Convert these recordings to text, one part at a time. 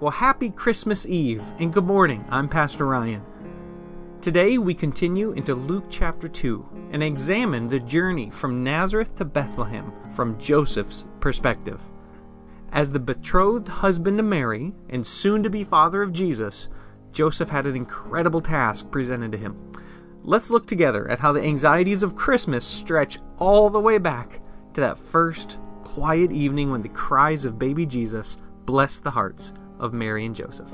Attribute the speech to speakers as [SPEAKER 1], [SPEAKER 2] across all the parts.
[SPEAKER 1] Well, happy Christmas Eve and good morning. I'm Pastor Ryan. Today we continue into Luke chapter 2 and examine the journey from Nazareth to Bethlehem from Joseph's perspective. As the betrothed husband to Mary and soon to be father of Jesus, Joseph had an incredible task presented to him. Let's look together at how the anxieties of Christmas stretch all the way back to that first quiet evening when the cries of baby Jesus blessed the hearts of Mary and Joseph.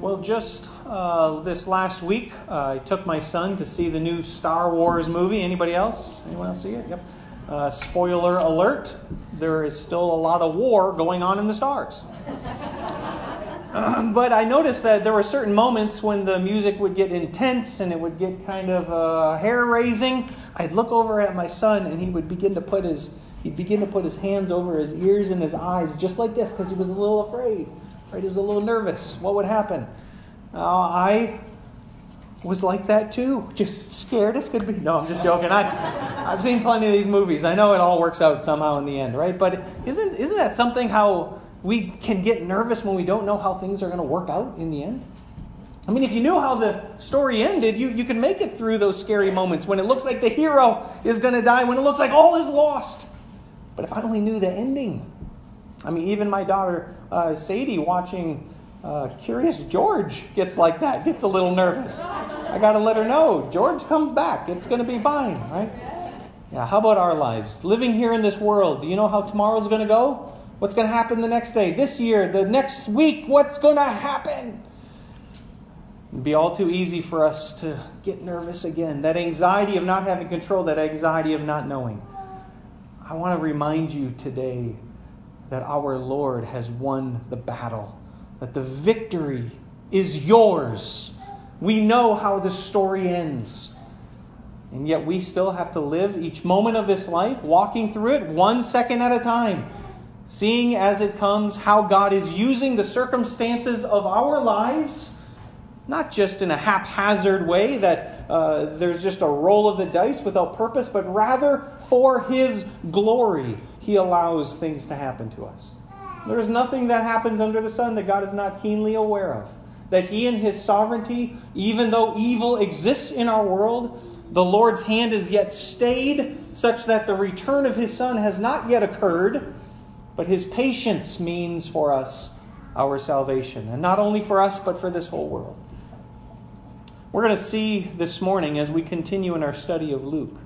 [SPEAKER 2] Well, just uh, this last week, uh, I took my son to see the new Star Wars movie. Anybody else? Anyone else see it? Yep. Uh, spoiler alert: there is still a lot of war going on in the stars. but I noticed that there were certain moments when the music would get intense and it would get kind of uh, hair raising. I'd look over at my son and he would begin to put his he'd begin to put his hands over his ears and his eyes just like this because he was a little afraid. Right? He was a little nervous. What would happen? Uh, I was like that too, just scared as could be. No, I'm just joking. I, I've seen plenty of these movies. I know it all works out somehow in the end, right? But isn't isn't that something how we can get nervous when we don't know how things are going to work out in the end? I mean, if you knew how the story ended, you, you can make it through those scary moments when it looks like the hero is going to die, when it looks like all is lost. But if I only knew the ending, I mean, even my daughter uh, Sadie watching uh, Curious George gets like that, gets a little nervous. I got to let her know George comes back. It's going to be fine, right? Yeah, how about our lives? Living here in this world, do you know how tomorrow's going to go? What's going to happen the next day, this year, the next week? What's going to happen? It'd be all too easy for us to get nervous again. That anxiety of not having control, that anxiety of not knowing. I want to remind you today that our Lord has won the battle, that the victory is yours. We know how the story ends. And yet we still have to live each moment of this life, walking through it one second at a time, seeing as it comes how God is using the circumstances of our lives, not just in a haphazard way that uh, there's just a roll of the dice without purpose, but rather for His glory he allows things to happen to us. There is nothing that happens under the sun that God is not keenly aware of. That He, in His sovereignty, even though evil exists in our world, the Lord's hand is yet stayed, such that the return of His Son has not yet occurred, but His patience means for us our salvation. And not only for us, but for this whole world. We're going to see this morning as we continue in our study of Luke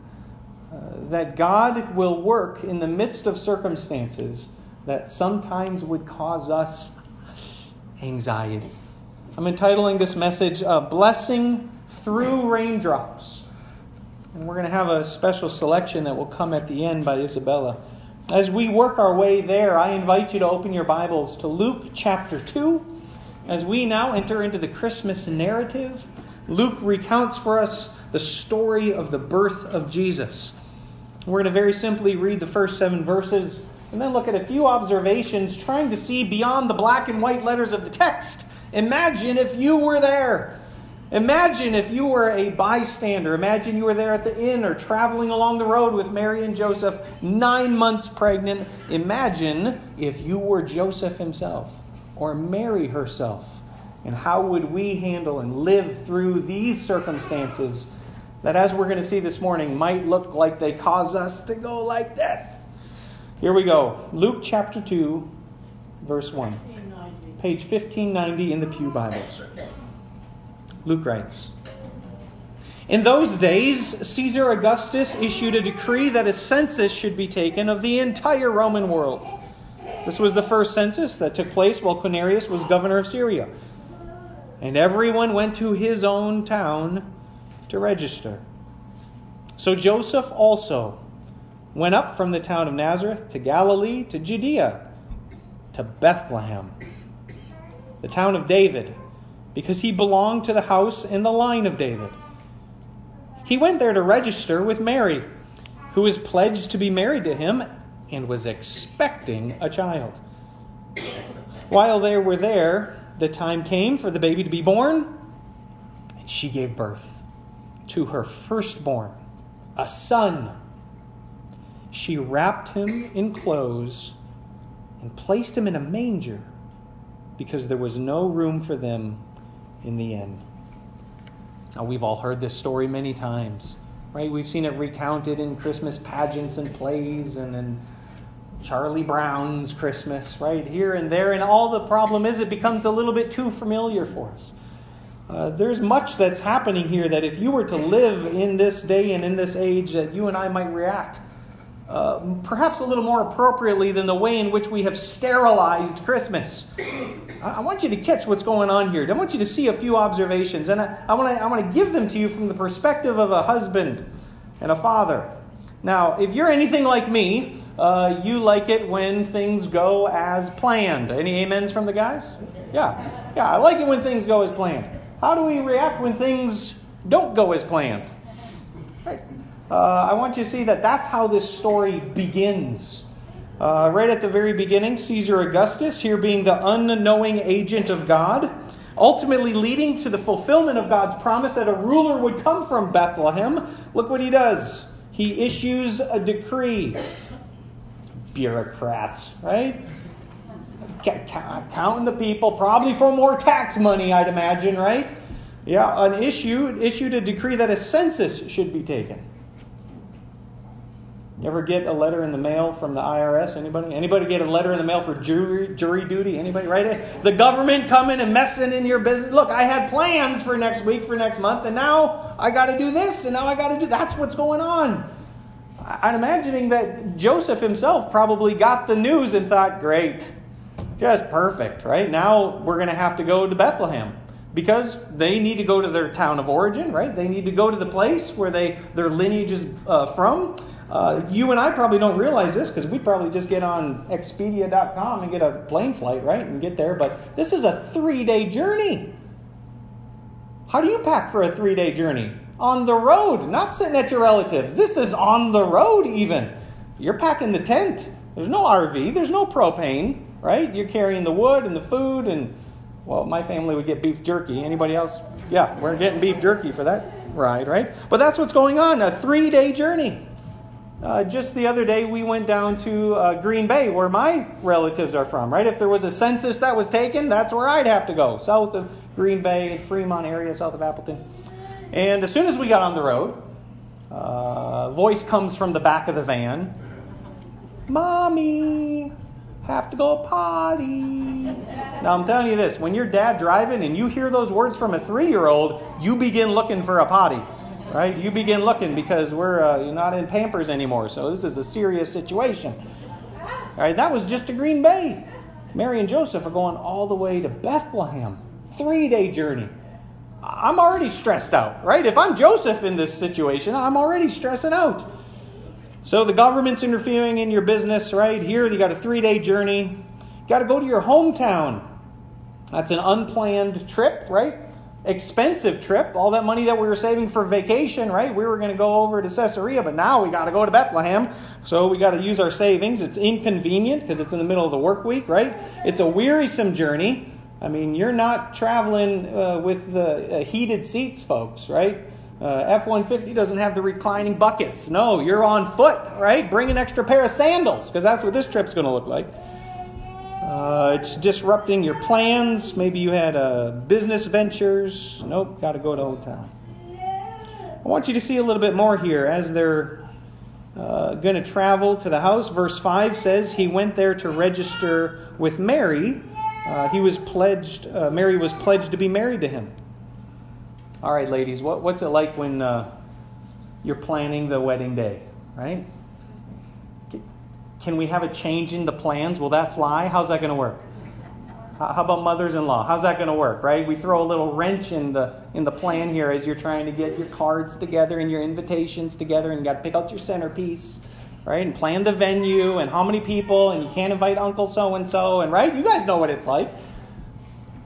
[SPEAKER 2] that God will work in the midst of circumstances that sometimes would cause us anxiety. I'm entitling this message uh, Blessing Through Raindrops. And we're going to have a special selection that will come at the end by Isabella. As we work our way there, I invite you to open your Bibles to Luke chapter 2. As we now enter into the Christmas narrative, Luke recounts for us the story of the birth of Jesus. We're going to very simply read the first seven verses and then look at a few observations trying to see beyond the black and white letters of the text. Imagine if you were there. Imagine if you were a bystander. Imagine you were there at the inn or traveling along the road with Mary and Joseph, nine months pregnant. Imagine if you were Joseph himself or Mary herself. And how would we handle and live through these circumstances that, as we're going to see this morning, might look like they cause us to go like this. Here we go. Luke chapter 2, verse 1. Page 1590 in the Pew Bibles. Luke writes In those days, Caesar Augustus issued a decree that a census should be taken of the entire Roman world. This was the first census that took place while Quirinius was governor of Syria. And everyone went to his own town to register. So Joseph also went up from the town of Nazareth to Galilee to Judea to Bethlehem, the town of David, because he belonged to the house in the line of David. He went there to register with Mary, who was pledged to be married to him and was expecting a child. While they were there, the time came for the baby to be born, and she gave birth to her firstborn, a son. she wrapped him in clothes and placed him in a manger because there was no room for them in the inn. Now, we've all heard this story many times, right? We've seen it recounted in Christmas pageants and plays and in Charlie Brown's Christmas, right? Here and there. And all the problem is it becomes a little bit too familiar for us. Uh, there's much that's happening here that if you were to live in this day and in this age, that you and I might react uh, perhaps a little more appropriately than the way in which we have sterilized Christmas. I, I, want you to catch what's going on here. I want you to see a few observations, and I, I want to I want to give them to you from the perspective of a husband and a father. Now, if you're anything like me, uh, you like it when things go as planned. Any amens from the guys? Yeah, yeah. I like it when things go as planned. How do we react when things don't go as planned? Right. Uh, I want you to see that that's how this story begins. Uh, right at the very beginning, Caesar Augustus, here being the unknowing agent of God, ultimately leading to the fulfillment of God's promise that a ruler would come from Bethlehem. Look what he does. He issues a decree. Bureaucrats, right? Counting the people, probably for more tax money, I'd imagine, right? Yeah, an issue issued a decree that a census should be taken. You ever get a letter in the mail from the IRS? Anybody? Anybody get a letter in the mail for jury, jury duty? Anybody? Right? The government coming and messing in your business. Look, I had plans for next week, for next month, and now I got to do this, and now I got to do. That's what's going on. I'm imagining that Joseph himself probably got the news and thought, "Great, just perfect." Right now we're going to have to go to Bethlehem because they need to go to their town of origin. Right? They need to go to the place where they their lineage is uh, from. Uh, you and I probably don't realize this because we probably just get on Expedia.com and get a plane flight, right? And get there. But this is a three day journey. How do you pack for a three day journey? On the road, not sitting at your relatives. This is on the road, even. You're packing the tent. There's no RV, there's no propane, right? You're carrying the wood and the food and well, my family would get beef jerky. Anybody else? Yeah, we're getting beef jerky for that ride, right? But that's what's going on a three day journey. Uh, just the other day, we went down to uh, Green Bay, where my relatives are from, right? If there was a census that was taken, that's where I'd have to go, south of Green Bay, Fremont area, south of Appleton. And as soon as we got on the road, uh, voice comes from the back of the van Mommy, have to go potty. Now, I'm telling you this when your dad driving and you hear those words from a three year old, you begin looking for a potty right? You begin looking because we're uh, you're not in Pampers anymore, so this is a serious situation. All right, that was just to Green Bay. Mary and Joseph are going all the way to Bethlehem, three day journey. I'm already stressed out, right? If I'm Joseph in this situation, I'm already stressing out. So the government's interfering in your business, right? Here, you got a three day journey. You got to go to your hometown. That's an unplanned trip, right? expensive trip. All that money that we were saving for vacation, right? We were going to go over to Caesarea, but now we got to go to Bethlehem. So we got to use our savings. It's inconvenient because it's in the middle of the work week, right? It's a wearisome journey. I mean, you're not traveling uh, with the uh, heated seats, folks, right? Uh, F 150 doesn't have the reclining buckets. No, you're on foot, right? Bring an extra pair of sandals because that's what this trip's going to look like. Uh, it's disrupting your plans. Maybe you had uh, business ventures. Nope, got to go to Old Town. I want you to see a little bit more here as they're uh, going to travel to the house. Verse 5 says, He went there to register with Mary. Uh, he was pledged, uh, Mary was pledged to be married to him. All right, ladies, what, what's it like when uh, you're planning the wedding day, right? Can we have a change in the plans? Will that fly? How's that going to work? How about mothers-in-law? How's that going to work, right? We throw a little wrench in the in the plan here as you're trying to get your cards together and your invitations together, and you got to pick out your centerpiece, right? And plan the venue and how many people, and you can't invite Uncle so and so, and right? You guys know what it's like.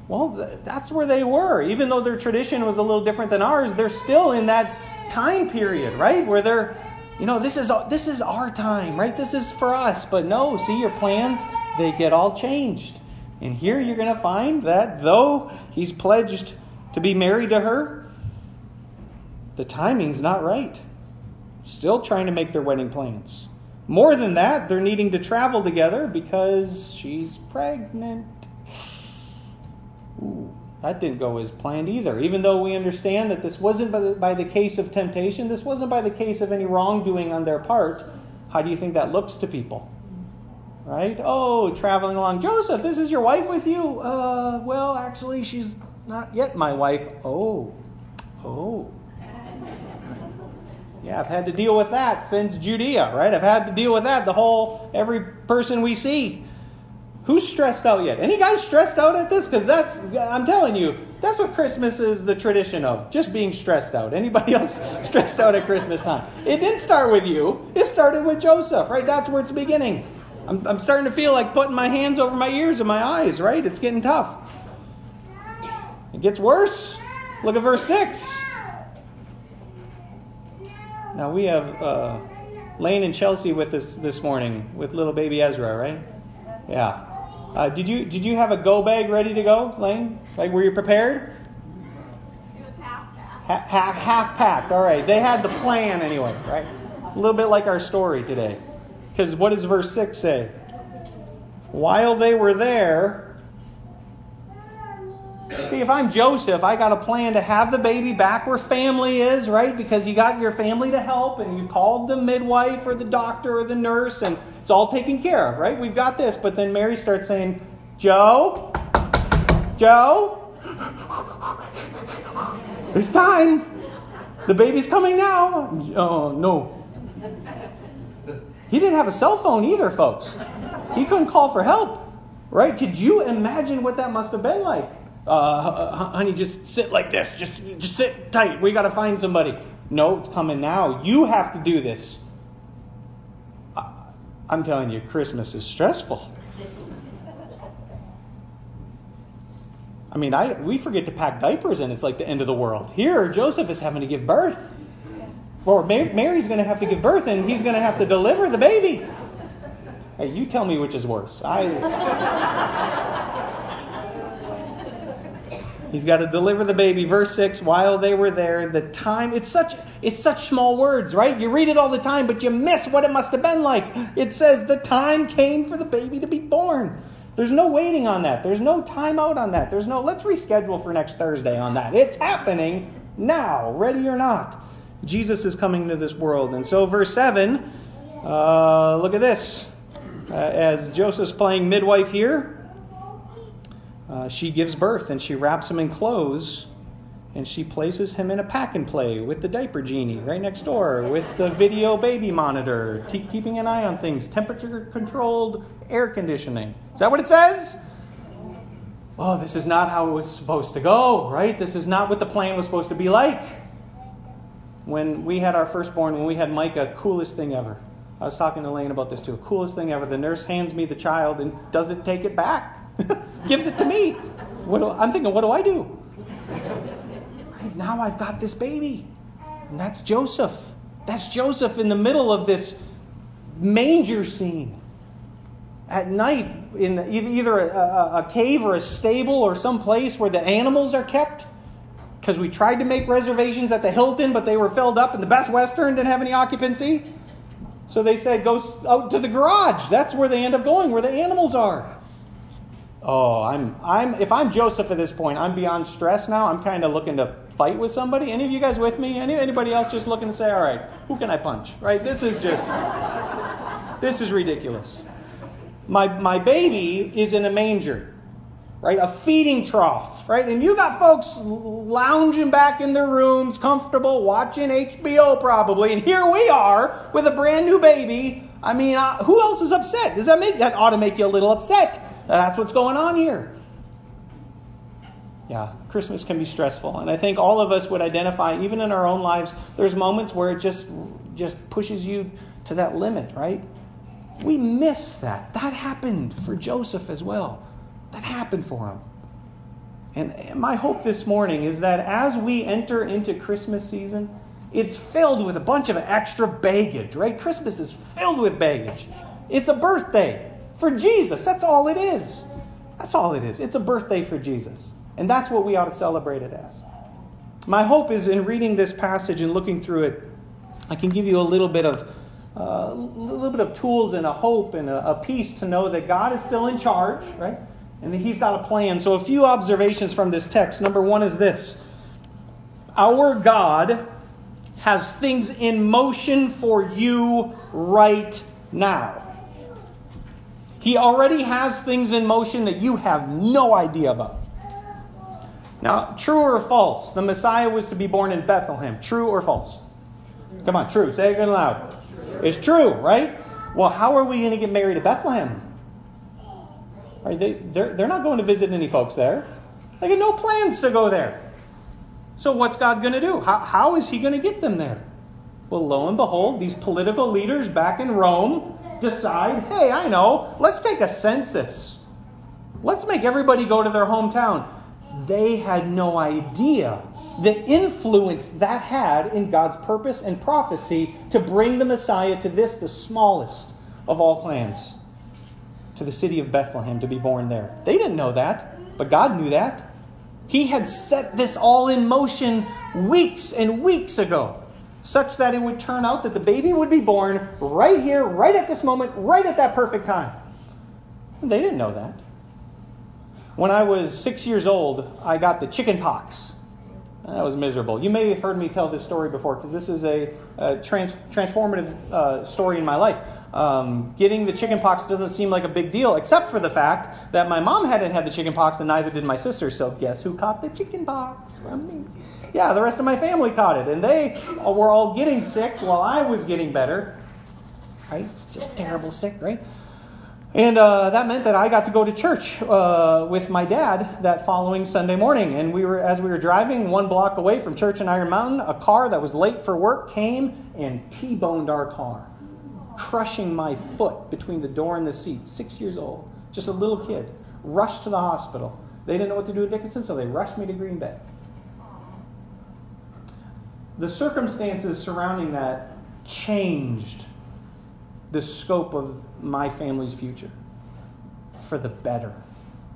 [SPEAKER 2] Well, that's where they were. Even though their tradition was a little different than ours, they're still in that time period, right? Where they're you know, this is this is our time, right? This is for us. But no, see your plans, they get all changed. And here you're going to find that though he's pledged to be married to her, the timing's not right. Still trying to make their wedding plans. More than that, they're needing to travel together because she's pregnant. Ooh, that didn't go as planned either. Even though we understand that this wasn't by the, by the case of temptation, this wasn't by the case of any wrongdoing on their part. How do you think that looks to people? Right? Oh, traveling along. Joseph, this is your wife with you? Uh, well, actually, she's not yet my wife. Oh, oh. Yeah, I've had to deal with that since Judea, right? I've had to deal with that the whole, every person we see. Who's stressed out yet? Any guys stressed out at this? Because that's, I'm telling you, that's what Christmas is the tradition of, just being stressed out. Anybody else stressed out at Christmas time? It didn't start with you, it started with Joseph, right? That's where it's beginning. I'm, I'm starting to feel like putting my hands over my ears and my eyes, right? It's getting tough. It gets worse. Look at verse 6. Now we have uh, Lane and Chelsea with us this morning with little baby Ezra, right? Yeah. Uh, did you did you have a go bag ready to go, Lane? Like were you prepared?
[SPEAKER 3] It was half that.
[SPEAKER 2] Ha- half half packed. All right. They had the plan, anyways, right? A little bit like our story today. Because what does verse six say? While they were there, See, if I'm Joseph, I got a plan to have the baby back where family is, right? Because you got your family to help and you called the midwife or the doctor or the nurse and it's all taken care of, right? We've got this. But then Mary starts saying, Joe, Joe, it's time. The baby's coming now. Oh, no. He didn't have a cell phone either, folks. He couldn't call for help, right? Could you imagine what that must have been like? Uh, honey, just sit like this. Just, just sit tight. We got to find somebody. No, it's coming now. You have to do this. I, I'm telling you, Christmas is stressful. I mean, I, we forget to pack diapers and it's like the end of the world. Here, Joseph is having to give birth. Or Mary's going to have to give birth and he's going to have to deliver the baby. Hey, you tell me which is worse. I. He's got to deliver the baby. Verse 6, while they were there, the time, it's such it's such small words, right? You read it all the time, but you miss what it must have been like. It says the time came for the baby to be born. There's no waiting on that. There's no time out on that. There's no let's reschedule for next Thursday on that. It's happening now, ready or not. Jesus is coming to this world. And so verse 7, uh, look at this. Uh, as Joseph's playing midwife here, uh, she gives birth and she wraps him in clothes and she places him in a pack and play with the diaper genie right next door with the video baby monitor, keep, keeping an eye on things, temperature controlled air conditioning. Is that what it says? Oh, this is not how it was supposed to go, right? This is not what the plan was supposed to be like. When we had our firstborn, when we had Micah, coolest thing ever. I was talking to Lane about this too. Coolest thing ever. The nurse hands me the child and doesn't take it back. gives it to me. What do, I'm thinking, what do I do? Right now I've got this baby. And that's Joseph. That's Joseph in the middle of this manger scene. At night, in either a, a cave or a stable or some place where the animals are kept. Because we tried to make reservations at the Hilton, but they were filled up, and the Best Western didn't have any occupancy. So they said, go out to the garage. That's where they end up going, where the animals are. Oh, I'm I'm if I'm Joseph at this point, I'm beyond stress now. I'm kind of looking to fight with somebody. Any of you guys with me? Any anybody else just looking to say, "All right, who can I punch?" Right? This is just this is ridiculous. My my baby is in a manger. Right? A feeding trough, right? And you got folks lounging back in their rooms, comfortable, watching HBO probably, and here we are with a brand new baby. I mean, uh, who else is upset? Does that make that ought to make you a little upset? That's what's going on here. Yeah, Christmas can be stressful. And I think all of us would identify, even in our own lives, there's moments where it just, just pushes you to that limit, right? We miss that. That happened for Joseph as well. That happened for him. And my hope this morning is that as we enter into Christmas season, it's filled with a bunch of extra baggage, right? Christmas is filled with baggage. It's a birthday for Jesus. That's all it is. That's all it is. It's a birthday for Jesus. And that's what we ought to celebrate it as. My hope is in reading this passage and looking through it, I can give you a little bit of a little bit of tools and a hope and a, a peace to know that God is still in charge, right? And that He's got a plan. So, a few observations from this text. Number one is this Our God has things in motion for you right now. He already has things in motion that you have no idea about. Now, true or false? The Messiah was to be born in Bethlehem. True or false? Come on, true. Say it again loud. It's true, right? Well, how are we going to get married at Bethlehem? They, they're, they're not going to visit any folks there. They got no plans to go there. So, what's God going to do? How, how is He going to get them there? Well, lo and behold, these political leaders back in Rome decide hey, I know, let's take a census. Let's make everybody go to their hometown. They had no idea the influence that had in God's purpose and prophecy to bring the Messiah to this, the smallest of all clans, to the city of Bethlehem to be born there. They didn't know that, but God knew that. He had set this all in motion weeks and weeks ago, such that it would turn out that the baby would be born right here, right at this moment, right at that perfect time. They didn't know that. When I was six years old, I got the chicken pox. That was miserable. You may have heard me tell this story before because this is a, a trans, transformative uh, story in my life. Um, getting the chicken pox doesn't seem like a big deal, except for the fact that my mom hadn't had the chicken pox and neither did my sister. So, guess who caught the chicken pox from me? Yeah, the rest of my family caught it. And they were all getting sick while I was getting better. Right? Just terrible sick, right? And uh, that meant that I got to go to church uh, with my dad that following Sunday morning. And we were, as we were driving one block away from church in Iron Mountain, a car that was late for work came and T-boned our car, crushing my foot between the door and the seat. Six years old, just a little kid, rushed to the hospital. They didn't know what to do in Dickinson, so they rushed me to Green Bay. The circumstances surrounding that changed the scope of my family's future for the better.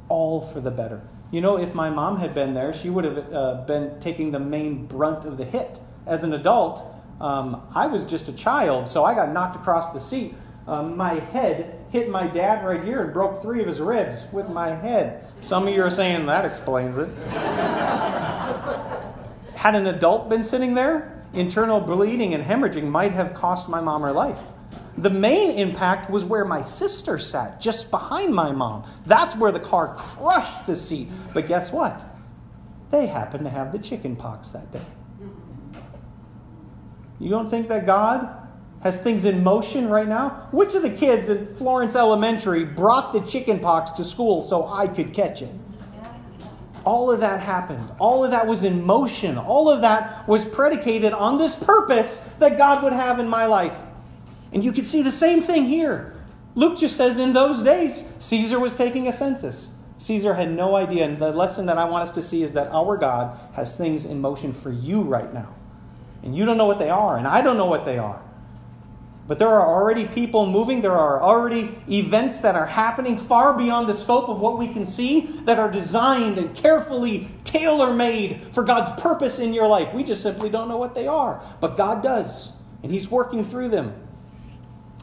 [SPEAKER 2] All for the better. You know, if my mom had been there, she would have uh, been taking the main brunt of the hit. As an adult, um, I was just a child, so I got knocked across the seat. Um, my head hit my dad right here and broke three of his ribs with my head. Some of you are saying that explains it. Had an adult been sitting there, internal bleeding and hemorrhaging might have cost my mom her life. The main impact was where my sister sat, just behind my mom. That's where the car crushed the seat. But guess what? They happened to have the chicken pox that day. You don't think that God has things in motion right now? Which of the kids at Florence Elementary brought the chicken pox to school so I could catch it? All of that happened. All of that was in motion. All of that was predicated on this purpose that God would have in my life. And you can see the same thing here. Luke just says in those days, Caesar was taking a census. Caesar had no idea. And the lesson that I want us to see is that our God has things in motion for you right now. And you don't know what they are, and I don't know what they are. But there are already people moving. There are already events that are happening far beyond the scope of what we can see that are designed and carefully tailor made for God's purpose in your life. We just simply don't know what they are. But God does, and He's working through them.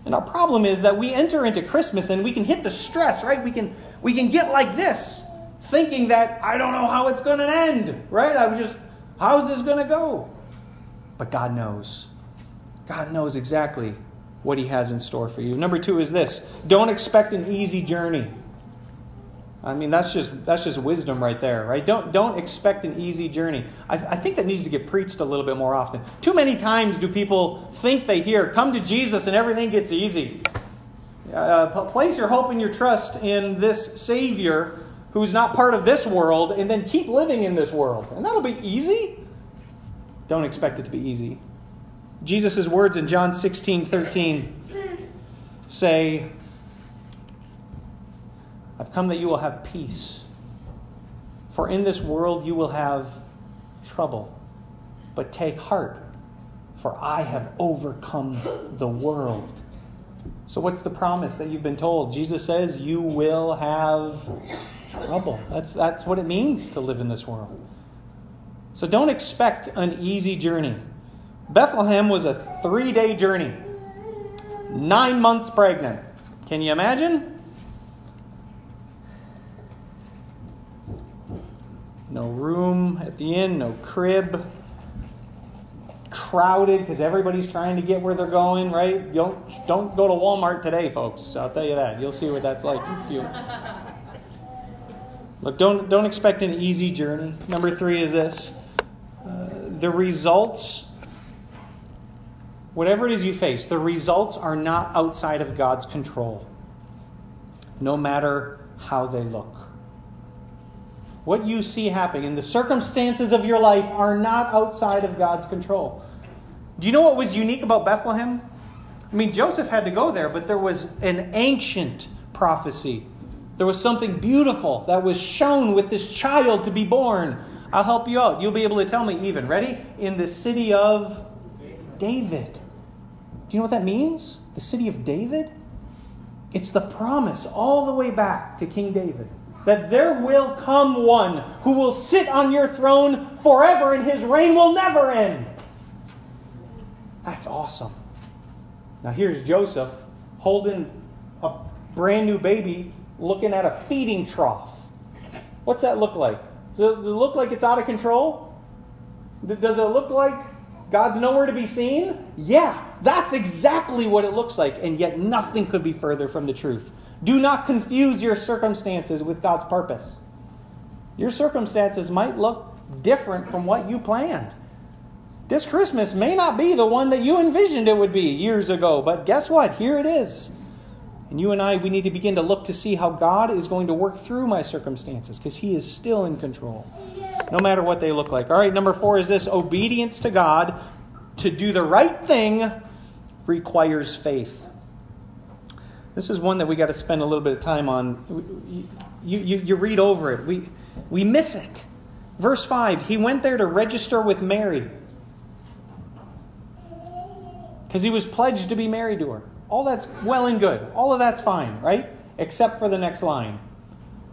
[SPEAKER 2] And our problem is that we enter into Christmas and we can hit the stress, right? We can we can get like this, thinking that I don't know how it's going to end, right? I was just how's this going to go? But God knows. God knows exactly what he has in store for you. Number 2 is this. Don't expect an easy journey. I mean, that's just that's just wisdom right there, right? Don't don't expect an easy journey. I, I, think that needs to get preached a little bit more often. Too many times do people think they hear, "Come to Jesus and everything gets easy." Uh, place your hope and your trust in this Savior who's not part of this world, and then keep living in this world, and that'll be easy. Don't expect it to be easy. Jesus' words in John 16, 13 say, I've come that you will have peace. For in this world you will have trouble. But take heart, for I have overcome the world. So, what's the promise that you've been told? Jesus says you will have trouble. That's, that's what it means to live in this world. So, don't expect an easy journey. Bethlehem was a three day journey. nine months pregnant. Can you imagine? No room at the inn, no crib. Crowded because everybody's trying to get where they're going, right? Don't, don't go to Walmart today, folks. I'll tell you that. You'll see what that's like. You, look, don't, don't expect an easy journey. Number three is this uh, the results, whatever it is you face, the results are not outside of God's control, no matter how they look what you see happening and the circumstances of your life are not outside of God's control. Do you know what was unique about Bethlehem? I mean, Joseph had to go there, but there was an ancient prophecy. There was something beautiful that was shown with this child to be born. I'll help you out. You'll be able to tell me even. Ready? In the city of David. Do you know what that means? The city of David? It's the promise all the way back to King David that there will come one who will sit on your throne forever and his reign will never end. That's awesome. Now here's Joseph holding a brand new baby looking at a feeding trough. What's that look like? Does it look like it's out of control? Does it look like God's nowhere to be seen? Yeah, that's exactly what it looks like, and yet nothing could be further from the truth. Do not confuse your circumstances with God's purpose. Your circumstances might look different from what you planned. This Christmas may not be the one that you envisioned it would be years ago, but guess what? Here it is. And you and I, we need to begin to look to see how God is going to work through my circumstances because He is still in control, no matter what they look like. All right, number four is this obedience to God to do the right thing requires faith. This is one that we got to spend a little bit of time on. You, you, you read over it, we, we miss it. Verse 5 He went there to register with Mary because he was pledged to be married to her. All that's well and good. All of that's fine, right? Except for the next line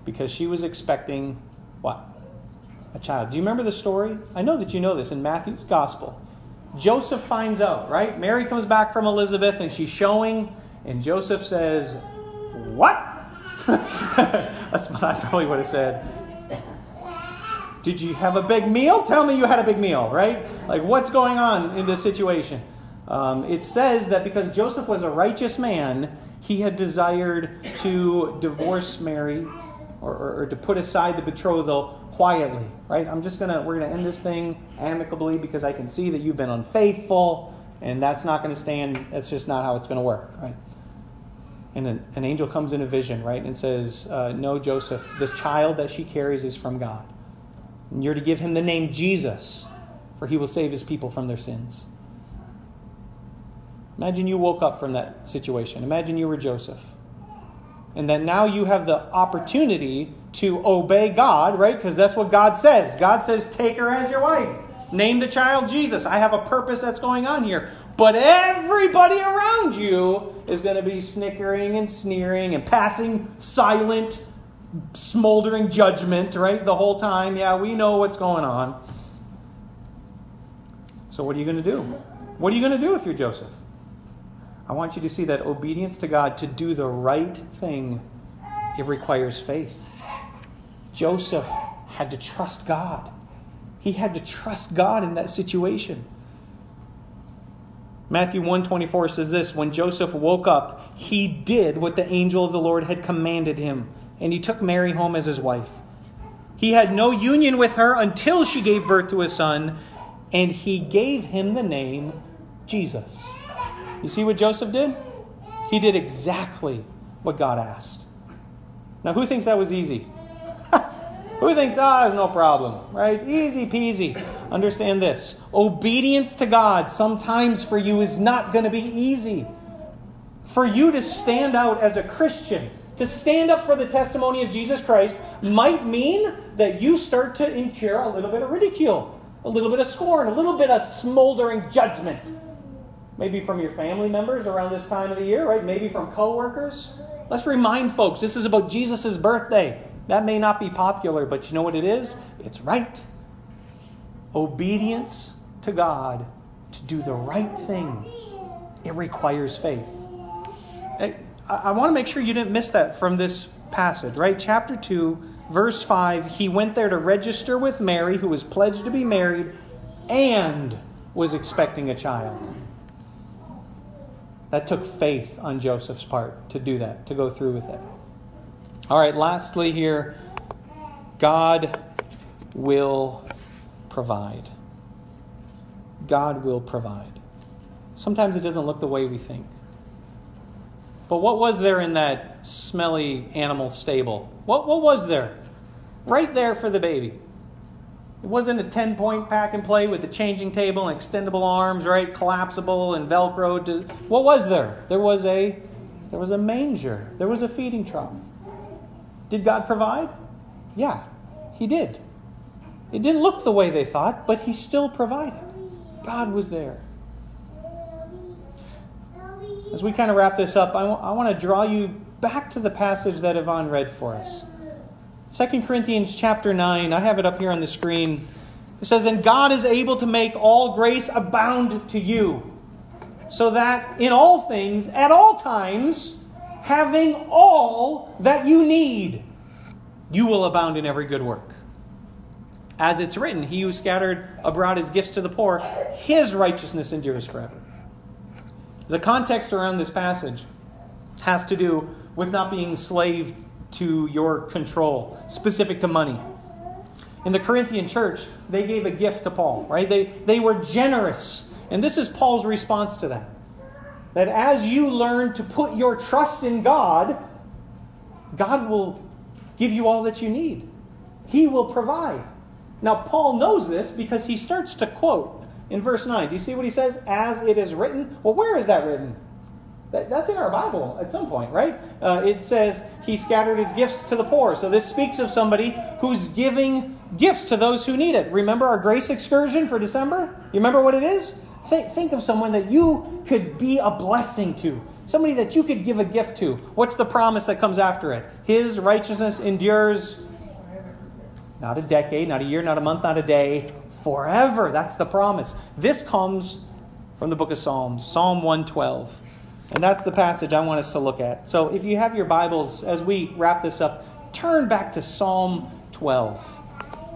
[SPEAKER 2] because she was expecting what? A child. Do you remember the story? I know that you know this in Matthew's gospel. Joseph finds out, right? Mary comes back from Elizabeth and she's showing and Joseph says, What? That's what I probably would have said. Did you have a big meal? Tell me you had a big meal, right? Like, what's going on in this situation? Um, it says that because Joseph was a righteous man, he had desired to divorce Mary or, or, or to put aside the betrothal quietly, right? I'm just gonna, we're gonna end this thing amicably because I can see that you've been unfaithful and that's not gonna stand, that's just not how it's gonna work, right? and an, an, angel comes in a vision, right, and says, uh, No, Joseph, the child that she carries is from God. And you're to give him the name Jesus, for he will save his people from their sins. Imagine you woke up from that situation. Imagine you were Joseph. And that now you have the opportunity to obey God, right? Because that's what God says. God says, Take her as your wife. Name the child Jesus. I have a purpose that's going on here. But everybody around you is going to be snickering and sneering and passing silent, smoldering judgment, right? The whole time. Yeah, we know what's going on. So, what are you going to do? What are you going to do if you're Joseph? I want you to see that obedience to God, to do the right thing, it requires faith. Joseph had to trust God. He had to trust God in that situation. Matthew 124 says this When Joseph woke up, he did what the angel of the Lord had commanded him, and he took Mary home as his wife. He had no union with her until she gave birth to a son, and he gave him the name Jesus. You see what Joseph did? He did exactly what God asked. Now, who thinks that was easy? Who thinks, ah, there's no problem, right? Easy peasy. Understand this obedience to God sometimes for you is not going to be easy. For you to stand out as a Christian, to stand up for the testimony of Jesus Christ, might mean that you start to incur a little bit of ridicule, a little bit of scorn, a little bit of smoldering judgment. Maybe from your family members around this time of the year, right? Maybe from coworkers. Let's remind folks this is about Jesus' birthday. That may not be popular, but you know what it is? It's right. Obedience to God to do the right thing, it requires faith. I, I want to make sure you didn't miss that from this passage, right? Chapter 2, verse 5 he went there to register with Mary, who was pledged to be married and was expecting a child. That took faith on Joseph's part to do that, to go through with it. All right, lastly, here, God will provide. God will provide. Sometimes it doesn't look the way we think. But what was there in that smelly animal stable? What, what was there? Right there for the baby. It wasn't a 10 point pack and play with the changing table and extendable arms, right? Collapsible and Velcro. To, what was there? There was a there was a manger. There was a feeding trough. Did God provide? Yeah, He did. It didn't look the way they thought, but He still provided. God was there. As we kind of wrap this up, I, w- I want to draw you back to the passage that Yvonne read for us. 2 Corinthians chapter 9, I have it up here on the screen. It says, And God is able to make all grace abound to you, so that in all things, at all times, having all that you need, you will abound in every good work. As it's written, He who scattered abroad his gifts to the poor, his righteousness endures forever. The context around this passage has to do with not being slave to your control, specific to money. In the Corinthian church, they gave a gift to Paul, right? They, they were generous. And this is Paul's response to that. That as you learn to put your trust in God, God will give you all that you need. He will provide. Now, Paul knows this because he starts to quote in verse 9. Do you see what he says? As it is written. Well, where is that written? That's in our Bible at some point, right? Uh, it says he scattered his gifts to the poor. So this speaks of somebody who's giving gifts to those who need it. Remember our grace excursion for December? You remember what it is? Think, think of someone that you could be a blessing to, somebody that you could give a gift to. What's the promise that comes after it? His righteousness endures not a decade, not a year, not a month, not a day, forever. That's the promise. This comes from the book of Psalms, Psalm 112. And that's the passage I want us to look at. So if you have your Bibles, as we wrap this up, turn back to Psalm 12.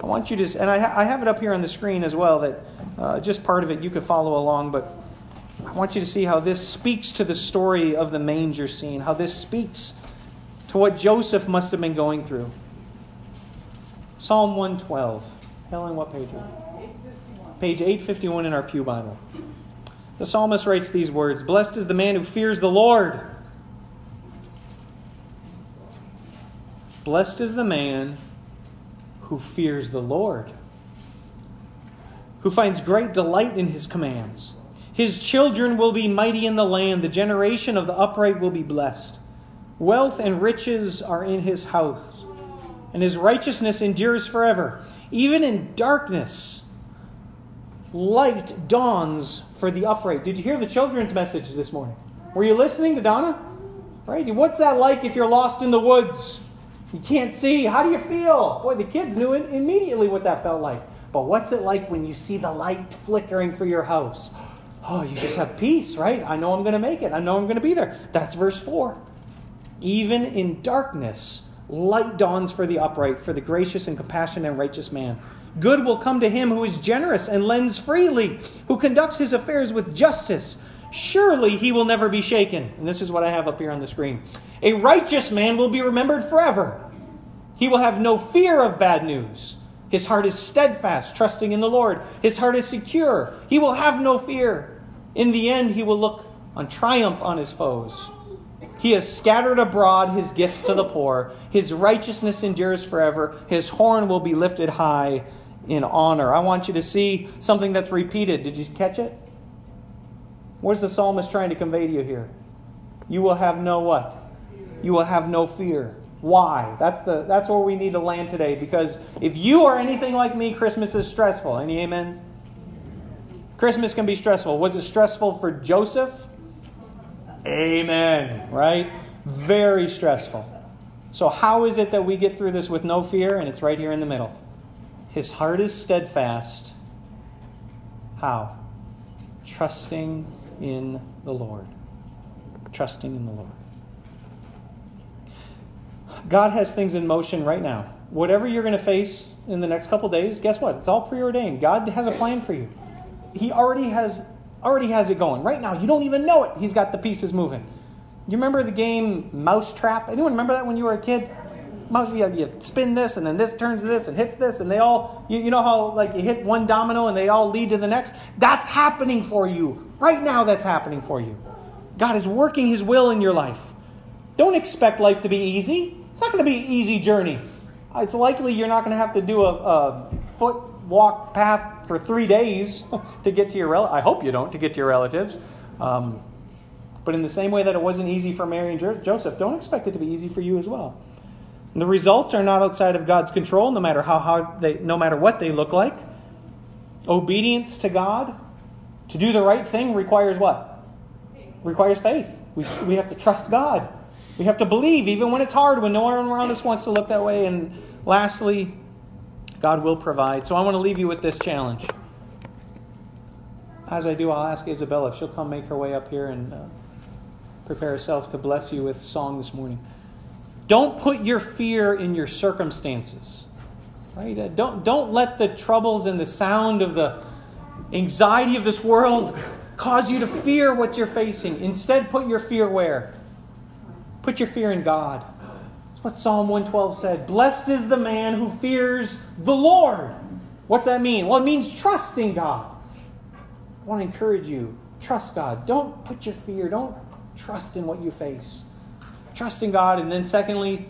[SPEAKER 2] I want you to, and I, ha- I have it up here on the screen as well, that uh, just part of it you could follow along, but I want you to see how this speaks to the story of the manger scene, how this speaks to what Joseph must have been going through. Psalm 112. Helen, what page? Page 851 in our Pew Bible. The psalmist writes these words Blessed is the man who fears the Lord. Blessed is the man who fears the Lord, who finds great delight in his commands. His children will be mighty in the land, the generation of the upright will be blessed. Wealth and riches are in his house, and his righteousness endures forever. Even in darkness, light dawns for the upright. Did you hear the children's message this morning? Were you listening to Donna? Right? What's that like if you're lost in the woods? You can't see. How do you feel? Boy, the kids knew immediately what that felt like. What's it like when you see the light flickering for your house? Oh, you just have peace, right? I know I'm going to make it. I know I'm going to be there. That's verse 4. Even in darkness, light dawns for the upright, for the gracious and compassionate and righteous man. Good will come to him who is generous and lends freely, who conducts his affairs with justice. Surely he will never be shaken. And this is what I have up here on the screen. A righteous man will be remembered forever. He will have no fear of bad news. His heart is steadfast, trusting in the Lord. His heart is secure. He will have no fear. In the end, he will look on triumph on his foes. He has scattered abroad his gifts to the poor. His righteousness endures forever. His horn will be lifted high in honor. I want you to see something that's repeated. Did you catch it? What's the psalmist trying to convey to you here? You will have no what? You will have no fear. Why? That's the that's where we need to land today because if you are anything like me, Christmas is stressful. Any amens? Christmas can be stressful. Was it stressful for Joseph? Amen. Right? Very stressful. So how is it that we get through this with no fear? And it's right here in the middle. His heart is steadfast. How? Trusting in the Lord. Trusting in the Lord. God has things in motion right now. Whatever you're going to face in the next couple days, guess what? It's all preordained. God has a plan for you. He already has already has it going. Right now, you don't even know it. He's got the pieces moving. You remember the game Mousetrap? Anyone remember that when you were a kid? Mouse, you, you spin this, and then this turns this and hits this, and they all, you, you know how like you hit one domino and they all lead to the next? That's happening for you. Right now, that's happening for you. God is working His will in your life. Don't expect life to be easy. It's not going to be an easy journey. It's likely you're not going to have to do a, a foot walk path for three days to get to your rel- I hope you don't to get to your relatives. Um, but in the same way that it wasn't easy for Mary and jo- Joseph, don't expect it to be easy for you as well. And the results are not outside of God's control, no matter how, how they, no matter what they look like. Obedience to God, to do the right thing, requires what? Requires faith. We, we have to trust God. We have to believe, even when it's hard, when no one around us wants to look that way. And lastly, God will provide. So I want to leave you with this challenge. As I do, I'll ask Isabella if she'll come make her way up here and uh, prepare herself to bless you with a song this morning. Don't put your fear in your circumstances. Right? Uh, don't, don't let the troubles and the sound of the anxiety of this world cause you to fear what you're facing. Instead, put your fear where? Put your fear in God. That's what Psalm 112 said. Blessed is the man who fears the Lord. What's that mean? Well, it means trusting God. I want to encourage you trust God. Don't put your fear, don't trust in what you face. Trust in God. And then, secondly,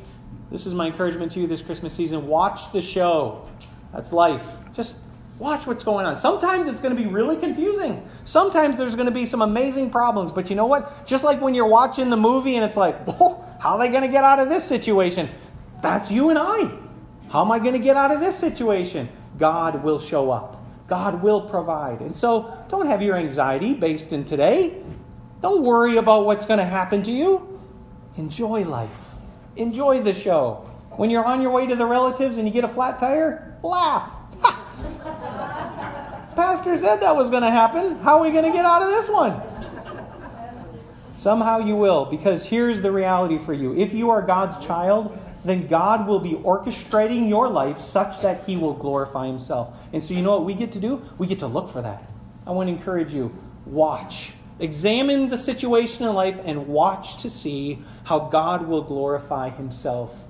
[SPEAKER 2] this is my encouragement to you this Christmas season watch the show. That's life. Just watch what's going on. Sometimes it's going to be really confusing. Sometimes there's going to be some amazing problems. But you know what? Just like when you're watching the movie and it's like, oh, how are they going to get out of this situation? That's you and I. How am I going to get out of this situation? God will show up. God will provide. And so don't have your anxiety based in today. Don't worry about what's going to happen to you. Enjoy life. Enjoy the show. When you're on your way to the relatives and you get a flat tire, laugh. Pastor said that was going to happen. How are we going to get out of this one? Somehow you will, because here's the reality for you. If you are God's child, then God will be orchestrating your life such that He will glorify Himself. And so, you know what we get to do? We get to look for that. I want to encourage you watch. Examine the situation in life and watch to see how God will glorify Himself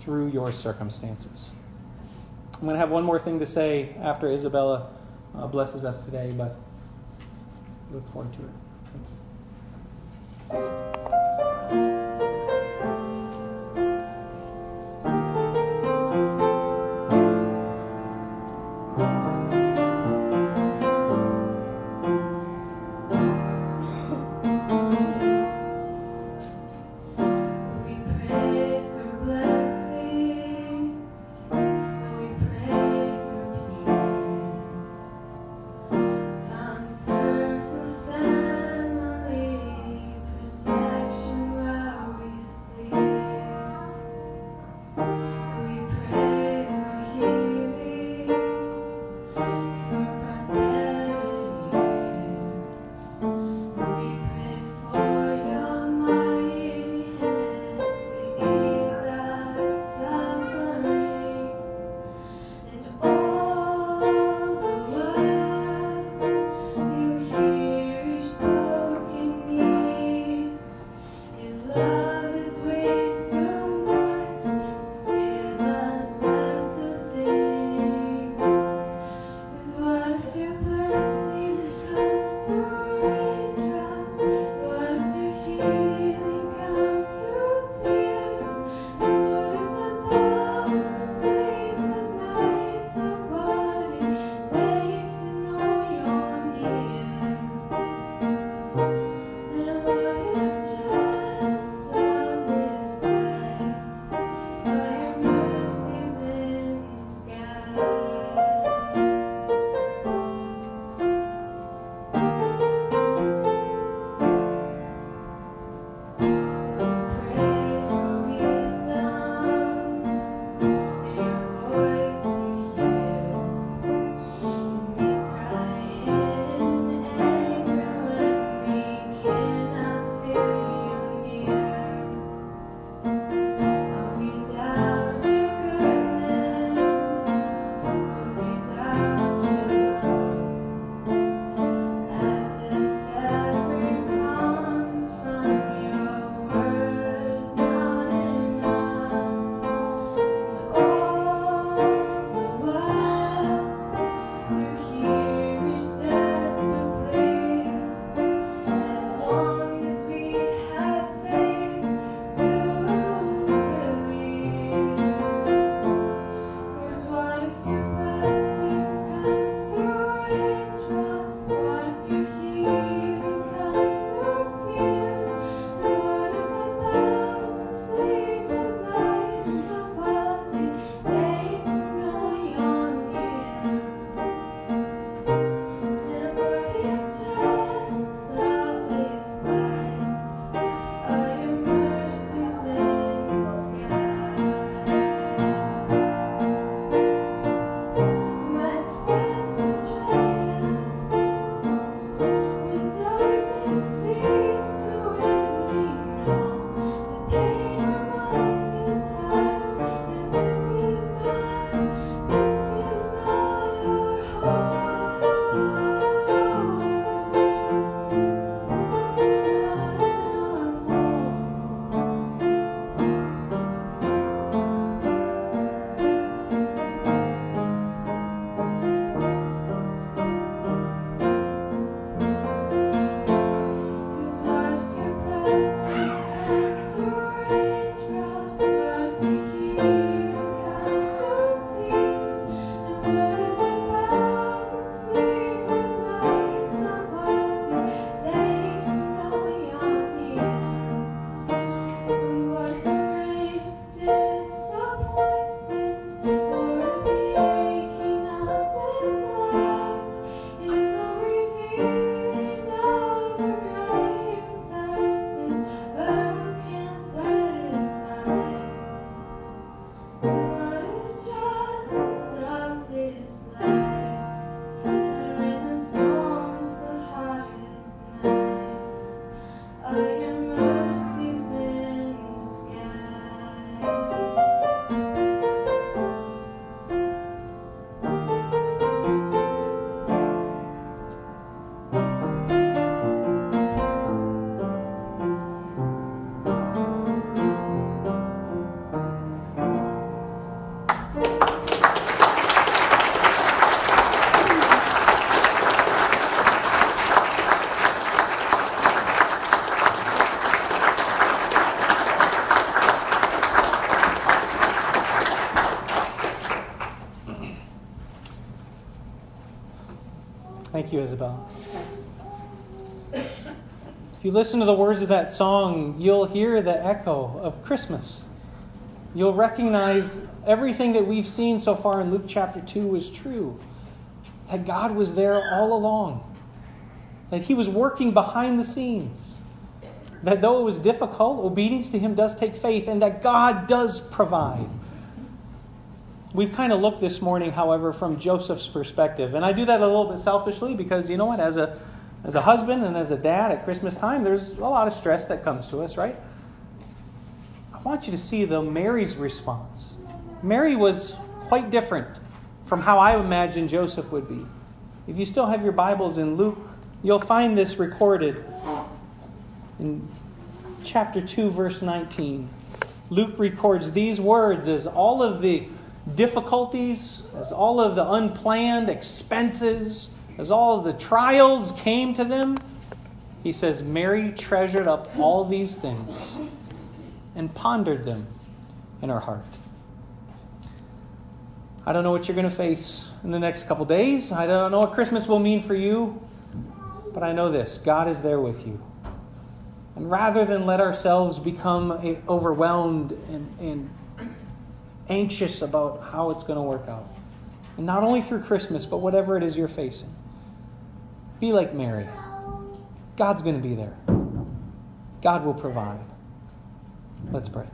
[SPEAKER 2] through your circumstances. I'm going to have one more thing to say after Isabella uh, blesses us today, but look forward to it.
[SPEAKER 4] Thank for
[SPEAKER 2] Thank you, Isabel. If you listen to the words of that song, you'll hear the echo of Christmas. You'll recognize everything that we've seen so far in Luke chapter 2 is true. That God was there all along, that He was working behind the scenes. That though it was difficult, obedience to Him does take faith, and that God does provide. We've kind of looked this morning, however, from Joseph's perspective. And I do that a little bit selfishly because, you know what, as a as a husband and as a dad at Christmas time, there's a lot of stress that comes to us, right? I want you to see, though, Mary's response. Mary was quite different from how I imagine Joseph would be. If you still have your Bibles in Luke, you'll find this recorded in chapter 2, verse 19. Luke records these words as all of the difficulties, as all of the unplanned expenses, as all as the trials came to them, he says, Mary treasured up all these things and pondered them in her heart. I don't know what you're going to face in the next couple days. I don't know what Christmas will mean for you. But I know this God is there with you. And rather than let ourselves become eh, overwhelmed and, and anxious about how it's going to work out, and not only through Christmas, but whatever it is you're facing, be like Mary. God's going to be there. God will provide. Let's pray.